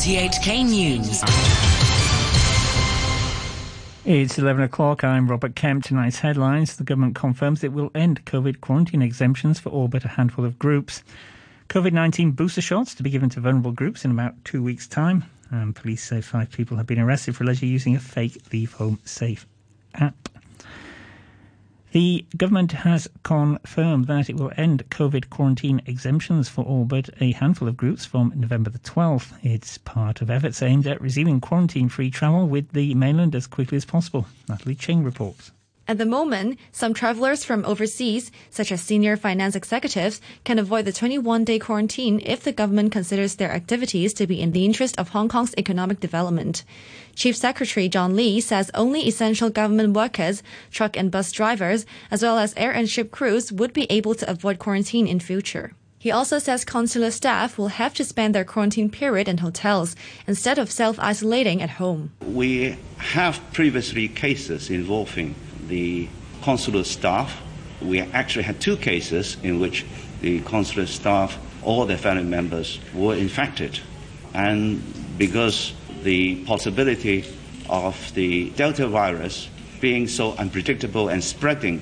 RTHK News. It's 11 o'clock. I'm Robert Kemp. Tonight's headlines. The government confirms it will end COVID quarantine exemptions for all but a handful of groups. COVID 19 booster shots to be given to vulnerable groups in about two weeks' time. And police say five people have been arrested for allegedly using a fake Leave Home Safe app. The government has confirmed that it will end COVID quarantine exemptions for all but a handful of groups from November the 12th. It's part of efforts aimed at resuming quarantine free travel with the mainland as quickly as possible. Natalie Ching reports. At the moment, some travelers from overseas, such as senior finance executives, can avoid the 21 day quarantine if the government considers their activities to be in the interest of Hong Kong's economic development. Chief Secretary John Lee says only essential government workers, truck and bus drivers, as well as air and ship crews would be able to avoid quarantine in future. He also says consular staff will have to spend their quarantine period in hotels instead of self isolating at home. We have previously cases involving the consular staff. We actually had two cases in which the consular staff, all their family members, were infected. And because the possibility of the Delta virus being so unpredictable and spreading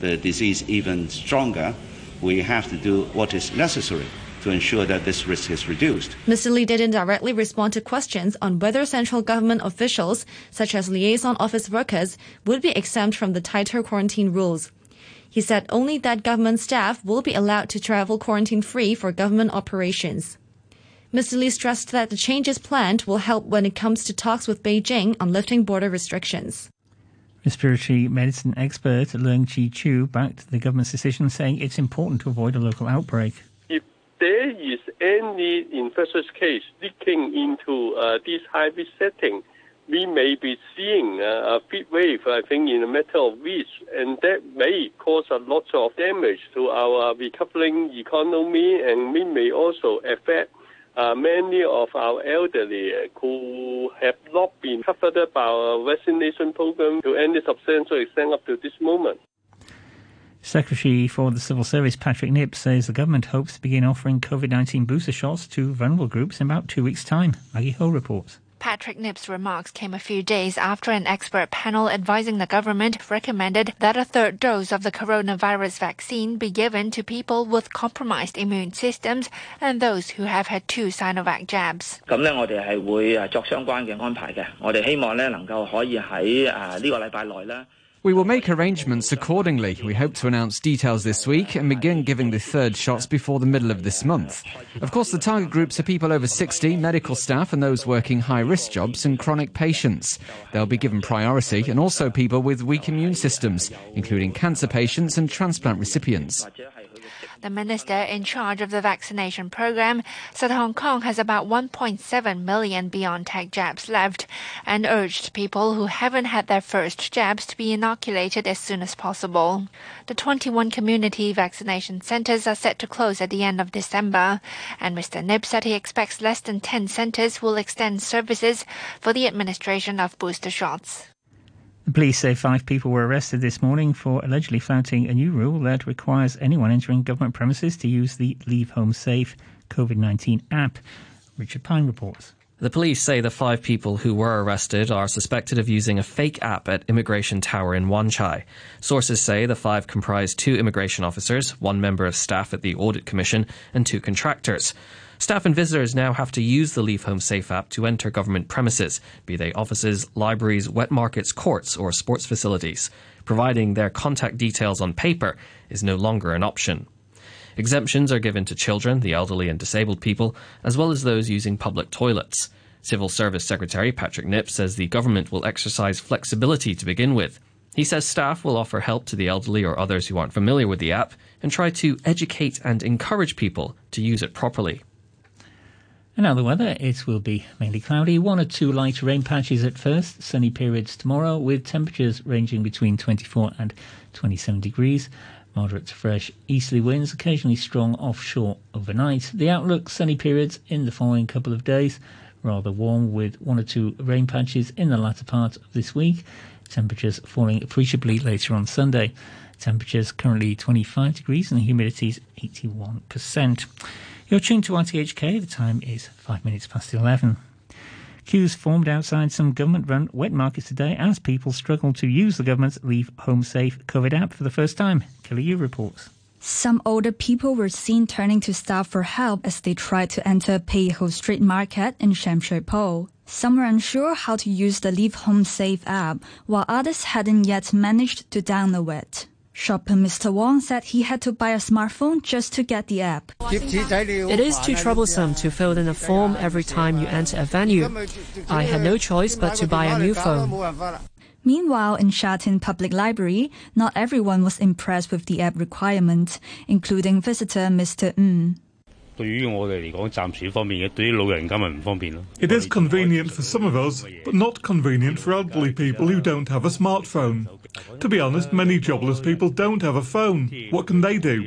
the disease even stronger, we have to do what is necessary to ensure that this risk is reduced. Mr. Lee didn't directly respond to questions on whether central government officials, such as liaison office workers, would be exempt from the tighter quarantine rules. He said only that government staff will be allowed to travel quarantine free for government operations. Mr. Lee stressed that the changes planned will help when it comes to talks with Beijing on lifting border restrictions. Respiratory medicine expert Leung Chi Chiu backed the government's decision, saying it's important to avoid a local outbreak there is any infectious case leaking into uh, this high risk setting, we may be seeing a fifth wave, I think, in a matter of weeks, and that may cause a lot of damage to our recovering economy, and we may also affect uh, many of our elderly who have not been covered by our vaccination program to any substantial extent up to this moment. Secretary for the Civil Service Patrick Nips says the government hopes to begin offering COVID 19 booster shots to vulnerable groups in about two weeks' time. Maggie Ho reports. Patrick Nips' remarks came a few days after an expert panel advising the government recommended that a third dose of the coronavirus vaccine be given to people with compromised immune systems and those who have had two Sinovac jabs. 咁咧，我哋系会诶作相关嘅安排嘅。我哋希望咧能够可以喺诶呢个礼拜内咧。 we will make arrangements accordingly. We hope to announce details this week and begin giving the third shots before the middle of this month. Of course, the target groups are people over 60, medical staff, and those working high risk jobs and chronic patients. They'll be given priority, and also people with weak immune systems, including cancer patients and transplant recipients. The minister in charge of the vaccination program said Hong Kong has about 1.7 million BioNTech jabs left and urged people who haven't had their first jabs to be inoculated as soon as possible. The 21 community vaccination centers are set to close at the end of December, and Mr. Nip said he expects less than 10 centers will extend services for the administration of booster shots. The police say five people were arrested this morning for allegedly flouting a new rule that requires anyone entering government premises to use the Leave Home Safe COVID 19 app. Richard Pine reports. The police say the five people who were arrested are suspected of using a fake app at Immigration Tower in Wan Chai. Sources say the five comprise two immigration officers, one member of staff at the Audit Commission, and two contractors. Staff and visitors now have to use the Leave Home Safe app to enter government premises, be they offices, libraries, wet markets, courts, or sports facilities. Providing their contact details on paper is no longer an option. Exemptions are given to children, the elderly, and disabled people, as well as those using public toilets. Civil Service Secretary Patrick Nips says the government will exercise flexibility to begin with. He says staff will offer help to the elderly or others who aren't familiar with the app and try to educate and encourage people to use it properly. And now the weather, it will be mainly cloudy, one or two light rain patches at first, sunny periods tomorrow with temperatures ranging between 24 and 27 degrees. Moderate to fresh easterly winds, occasionally strong offshore overnight. The outlook, sunny periods in the following couple of days, rather warm with one or two rain patches in the latter part of this week. Temperatures falling appreciably later on Sunday. Temperatures currently 25 degrees and the humidity is 81%. You're tuned to RTHK. The time is five minutes past 11. Queues formed outside some government run wet markets today as people struggle to use the government's Leave Home Safe COVID app for the first time. Kelly Yu reports. Some older people were seen turning to staff for help as they tried to enter Pei Ho Street Market in Sham Shui Po. Some were unsure how to use the Leave Home Safe app, while others hadn't yet managed to download it. Shopper Mr. Wong said he had to buy a smartphone just to get the app. It is too troublesome to fill in a form every time you enter a venue. I had no choice but to buy a new phone. Meanwhile, in Sha Tin Public Library, not everyone was impressed with the app requirement, including visitor Mr. Ng. It is convenient for some of us, but not convenient for elderly people who don't have a smartphone. To be honest, many jobless people don't have a phone. What can they do?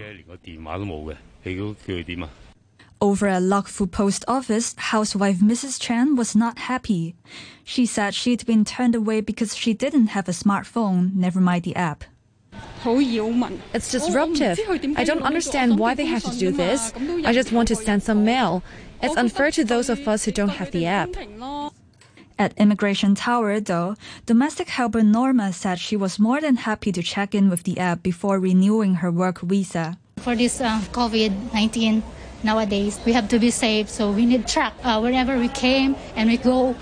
Over at Lok Fu Post Office, housewife Mrs. Chen was not happy. She said she'd been turned away because she didn't have a smartphone, never mind the app. It's disruptive. I don't understand why they have to do this. I just want to send some mail. It's unfair to those of us who don't have the app. At Immigration Tower, though, domestic helper Norma said she was more than happy to check in with the app before renewing her work visa. For this uh, COVID 19 nowadays, we have to be safe, so we need track uh, wherever we came and we go.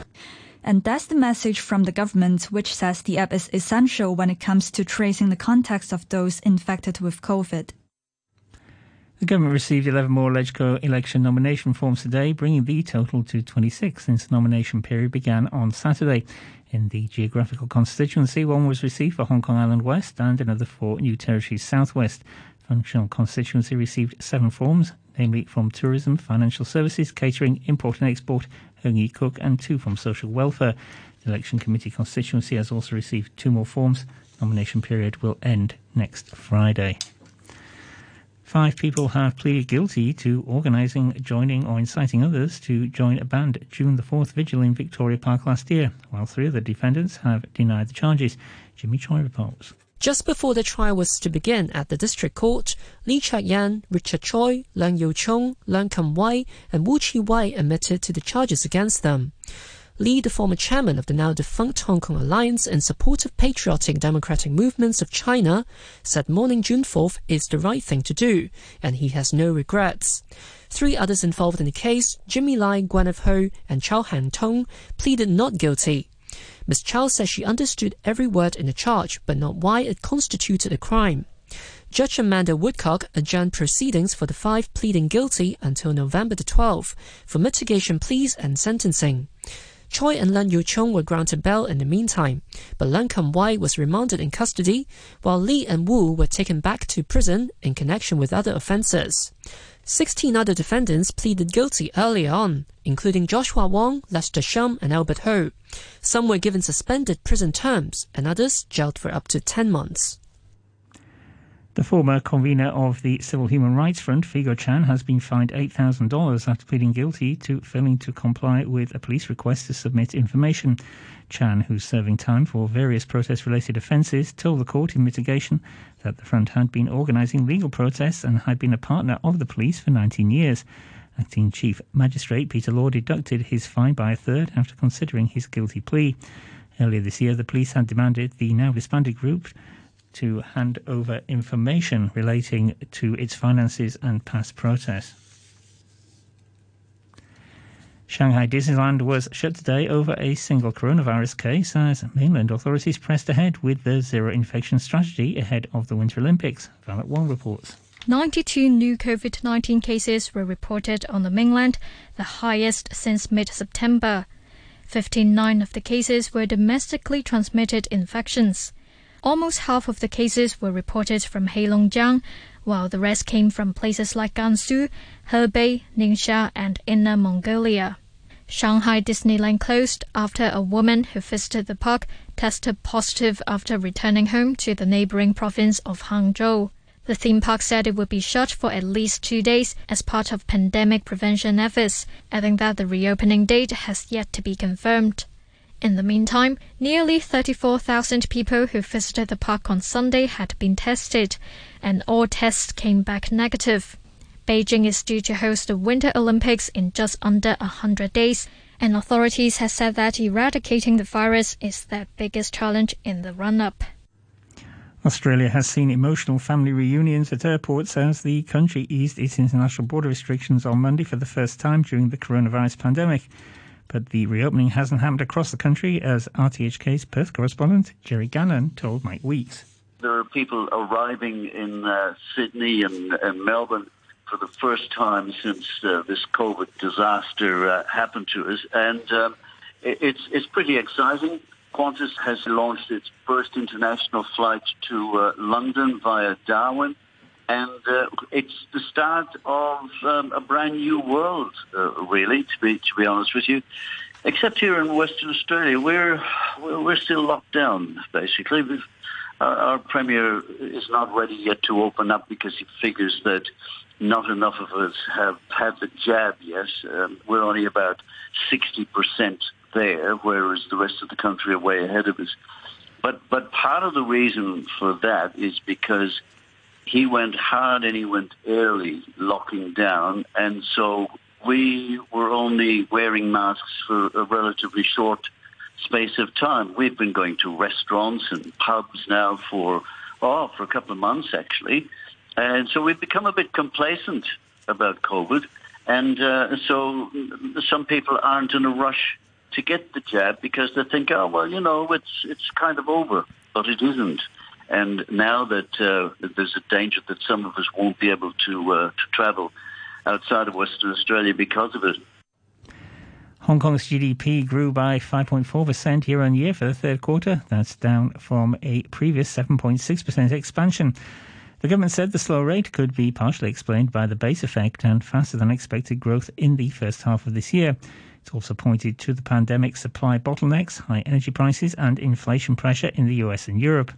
And that's the message from the government, which says the app is essential when it comes to tracing the contacts of those infected with COVID. The government received 11 more LegCo election nomination forms today, bringing the total to 26 since the nomination period began on Saturday. In the geographical constituency, one was received for Hong Kong Island West and another for New Territories Southwest. Functional constituency received seven forms, namely from tourism, financial services, catering, import and export, Heung Yee Kuk, and two from social welfare. The election committee constituency has also received two more forms. Nomination period will end next Friday. Five people have pleaded guilty to organising, joining, or inciting others to join a banned June the 4th vigil in Victoria Park last year, while three of the defendants have denied the charges. Jimmy Choi reports. Just before the trial was to begin at the district court, Lee Cheuk Yan, Richard Choi, Leung Yiu Chung, Leung Kam Wai, and Wu Chi Wai admitted to the charges against them. Lee, the former chairman of the now defunct Hong Kong Alliance in support of patriotic democratic movements of China, said mourning June 4th is the right thing to do, and he has no regrets. Three others involved in the case, Jimmy Lai, Gwyneth Ho, and Chow Hang Tung, pleaded not guilty. Ms. Chow says she understood every word in the charge, but not why it constituted a crime. Judge Amanda Woodcock adjourned proceedings for the five pleading guilty until November the 12th for mitigation pleas and sentencing. Choi and Leung Yiu Chung were granted bail in the meantime, but Leung Kam Wai was remanded in custody, while Lee and Wu were taken back to prison in connection with other offences. Sixteen other defendants pleaded guilty earlier on, including Joshua Wong, Lester Shum, and Albert Ho. Some were given suspended prison terms, and others jailed for up to 10 months. The former convener of the Civil Human Rights Front, Figo Chan, has been fined $8,000 after pleading guilty to failing to comply with a police request to submit information. Chan, who's serving time for various protest related offences, told the court in mitigation that the front had been organising legal protests and had been a partner of the police for 19 years. Acting Chief Magistrate Peter Law deducted his fine by a third after considering his guilty plea. Earlier this year, the police had demanded the now disbanded group to hand over information relating to its finances and past protests. Shanghai Disneyland was shut today over a single coronavirus case as mainland authorities pressed ahead with the zero infection strategy ahead of the Winter Olympics. Violet Wong reports. 92 new COVID 19 cases were reported on the mainland, the highest since mid September. 59 of the cases were domestically transmitted infections. Almost half of the cases were reported from Heilongjiang, while the rest came from places like Gansu, Hebei, Ningxia, and Inner Mongolia. Shanghai Disneyland closed after a woman who visited the park tested positive after returning home to the neighboring province of Hangzhou. The theme park said it would be shut for at least two days as part of pandemic prevention efforts, adding that the reopening date has yet to be confirmed. In the meantime, nearly 34,000 people who visited the park on Sunday had been tested, and all tests came back negative. Beijing is due to host the Winter Olympics in just under 100 days, And authorities have said that eradicating the virus is their biggest challenge in the run up. Australia has seen emotional family reunions at airports as the country eased its international border restrictions on Monday for the first time during the coronavirus pandemic. But the reopening hasn't happened across the country, as RTHK's Perth correspondent Jerry Gannon told Mike Weeks. There are people arriving in uh, Sydney and, and, Melbourne for the first time since uh, this COVID disaster uh, happened to us, and um, it's it's pretty exciting. Qantas has launched its first international flight to uh, London via Darwin. And uh, it's the start of um, a brand new world, uh, really, to be, to be honest with you. Except here in Western Australia, we're, we're still locked down, basically. Our, our Premier is not ready yet to open up because he figures that not enough of us have had the jab yet. Um, we're only about 60% there, whereas the rest of the country are way ahead of us. But but part of the reason for that is because he went hard and he went early, locking down, and so we were only wearing masks for a relatively short space of time. We've been going to restaurants and pubs now for oh for a couple of months actually, and so we've become a bit complacent about COVID, and uh, so some people aren't in a rush to get the jab because they think, oh well, you know, it's it's kind of over, but it isn't. And now that uh, there's a danger that some of us won't be able to uh, to travel outside of Western Australia because of it. Hong Kong's GDP grew by 5.4% year on year for the third quarter. That's down from a previous 7.6% expansion. The government said the slow rate could be partially explained by the base effect and faster than expected growth in the first half of this year. It's also pointed to the pandemic supply bottlenecks, high energy prices, and inflation pressure in the US and Europe.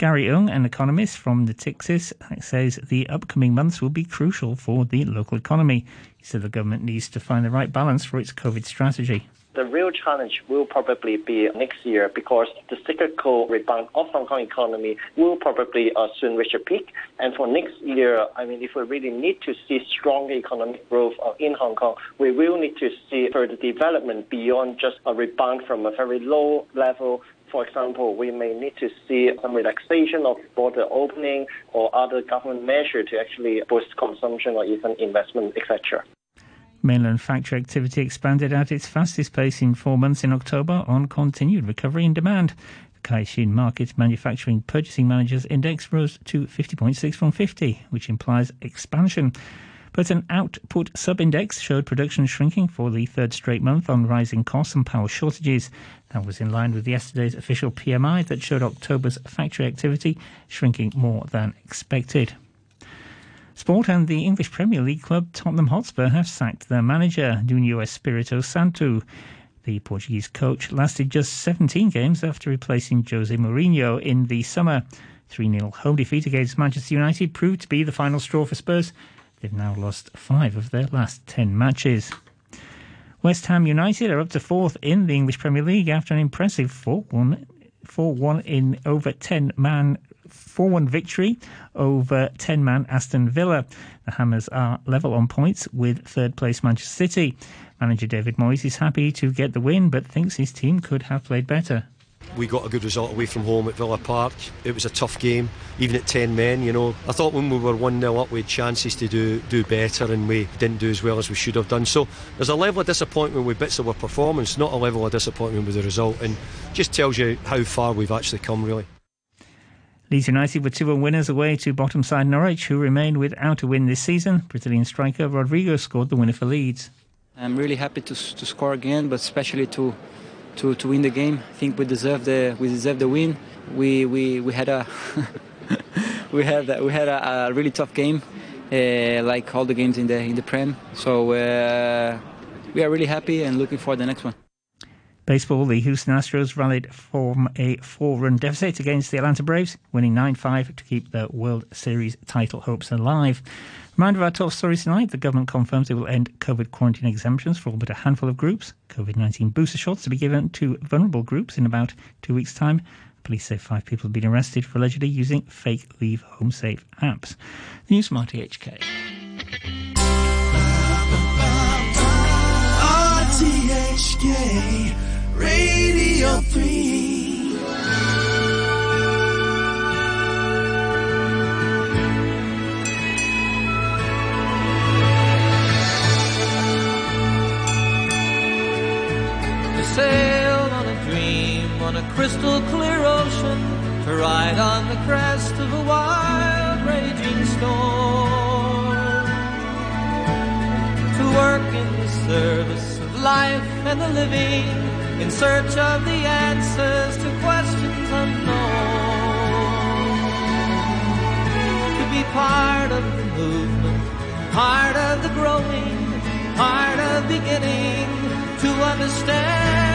Gary Ng, an economist from Natixis, says the upcoming months will be crucial for the local economy. He said the government needs to find the right balance for its COVID strategy. The real challenge will probably be next year because the cyclical rebound of Hong Kong economy will probably uh, soon reach a peak. And for next year, I mean, if we really need to see strong economic growth uh, in Hong Kong, we will need to see further development beyond just a rebound from a very low level for example, we may need to see some relaxation of border opening or other government measure to actually boost consumption or even investment, etc. Mainland factory activity expanded at its fastest pace in four months in October on continued recovery in demand. The Caixin Markit Manufacturing Purchasing Managers Index rose to 50.6 from 50, which implies expansion. But an output sub-index showed production shrinking for the third straight month on rising costs and power shortages. That was in line with yesterday's official PMI that showed October's factory activity shrinking more than expected. Sport and the English Premier League club Tottenham Hotspur have sacked their manager, Nuno Espirito Santo. The Portuguese coach lasted just 17 games after replacing Jose Mourinho in the summer. 3 0 home defeat against Manchester United proved to be the final straw for Spurs. They've now lost five of their last 10 matches. West Ham United are up to fourth in the English Premier League after an impressive 4 1 4 1 in over 10 man 4 1 victory over 10 man Aston Villa. The Hammers are level on points with third place Manchester City. Manager David Moyes is happy to get the win but thinks his team could have played better. We got a good result away from home at Villa Park. It was a tough game, even at 10 men, you know. I thought when we were 1 0 up, we had chances to do, do better and we didn't do as well as we should have done. So there's a level of disappointment with bits of our performance, not a level of disappointment with the result, and just tells you how far we've actually come, really. Leeds United were 2 1 winners away to bottom side Norwich, who remained without a win this season. Brazilian striker Rodrigo scored the winner for Leeds. I'm really happy to, to score again, but especially to, to, to win the game. I think we deserve the we deserve the win. We we, we had a we had a, we had a, a really tough game, uh, like all the games in the in the Prem. So uh, we are really happy and looking for the next one. Baseball, the Houston Astros rallied from a four run deficit against the Atlanta Braves, winning 9 5 to keep their World Series title hopes alive. Reminder of our top stories tonight the government confirms it will end COVID quarantine exemptions for all but a handful of groups. COVID 19 booster shots to be given to vulnerable groups in about two weeks' time. Police say five people have been arrested for allegedly using fake Leave Home Safe apps. The News Smart HK. RTHK. Radio 3. Crystal clear ocean, to ride on the crest of a wild raging storm, to work in the service of life and the living, in search of the answers to questions unknown, to be part of the movement, part of the growing, part of beginning to understand.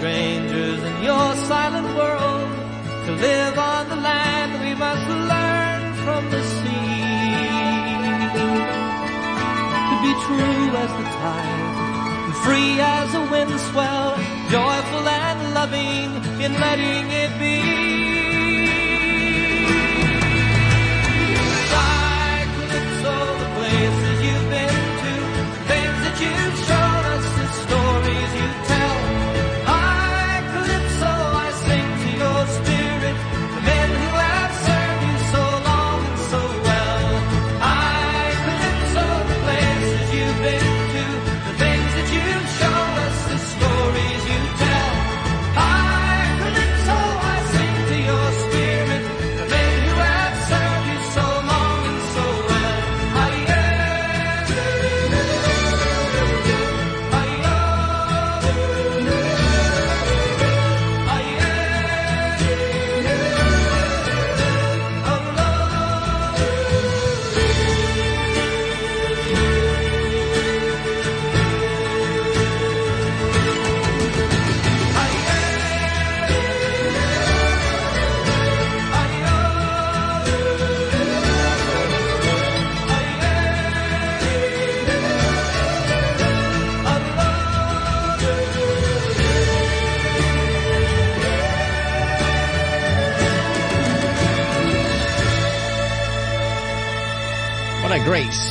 Strangers in your silent world, to live on the land we must learn from the sea. To be true as the tide, and free as a wind swell, joyful and loving in letting it be.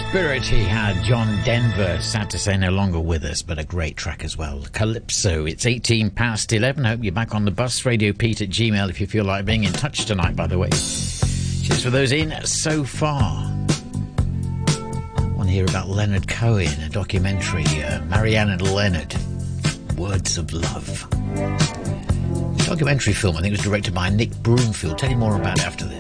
Spirit he had, John Denver. Sad to say, no longer with us, but a great track as well. Calypso. It's 18 past 11. Hope you're back on the bus. Radio Pete at Gmail if you feel like being in touch tonight, by the way. Cheers for those in so far. I want to hear about Leonard Cohen, a documentary, uh, Marianne and Leonard, Words of Love. Documentary film, I think was directed by Nick Broomfield. Tell you more about it after this.